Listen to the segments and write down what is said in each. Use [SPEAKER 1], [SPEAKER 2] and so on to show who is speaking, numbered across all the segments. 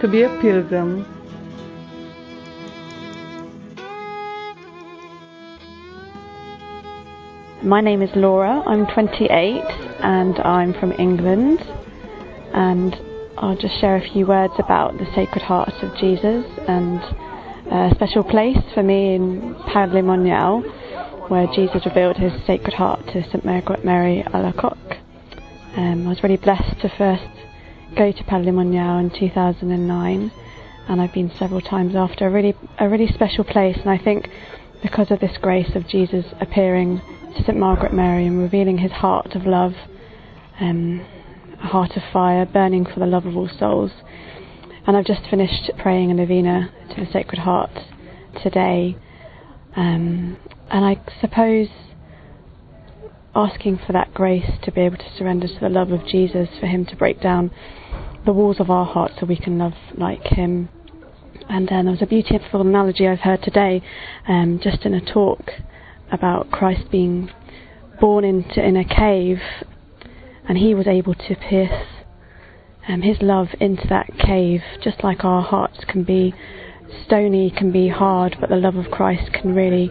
[SPEAKER 1] to be a pilgrim.
[SPEAKER 2] My name is Laura, I'm 28 and I'm from England. And I'll just share a few words about the Sacred Heart of Jesus and a special place for me in Paray-le-Monial, where Jesus revealed his Sacred Heart to St Margaret Mary Alacoque. Um, I was really blessed to first go to Paray-le-Monial in 2009, and I've been several times after. A really, a really special place, and I think because of this grace of Jesus appearing to St Margaret Mary and revealing his heart of love, um, a heart of fire, burning for the love of all souls. And I've just finished praying a novena to the Sacred Heart today, um, and I suppose asking for that grace to be able to surrender to the love of Jesus, for Him to break down the walls of our hearts so we can love like Him. And um, there was a beautiful analogy I've heard today, um, just in a talk about Christ being born into in a cave, and He was able to pierce um, His love into that cave, just like our hearts can be stony, can be hard, but the love of Christ can really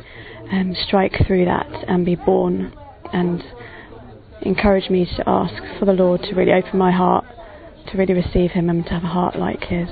[SPEAKER 2] um, strike through that and be born and encourage me to ask for the Lord to really open my heart to really receive Him and to have a heart like His.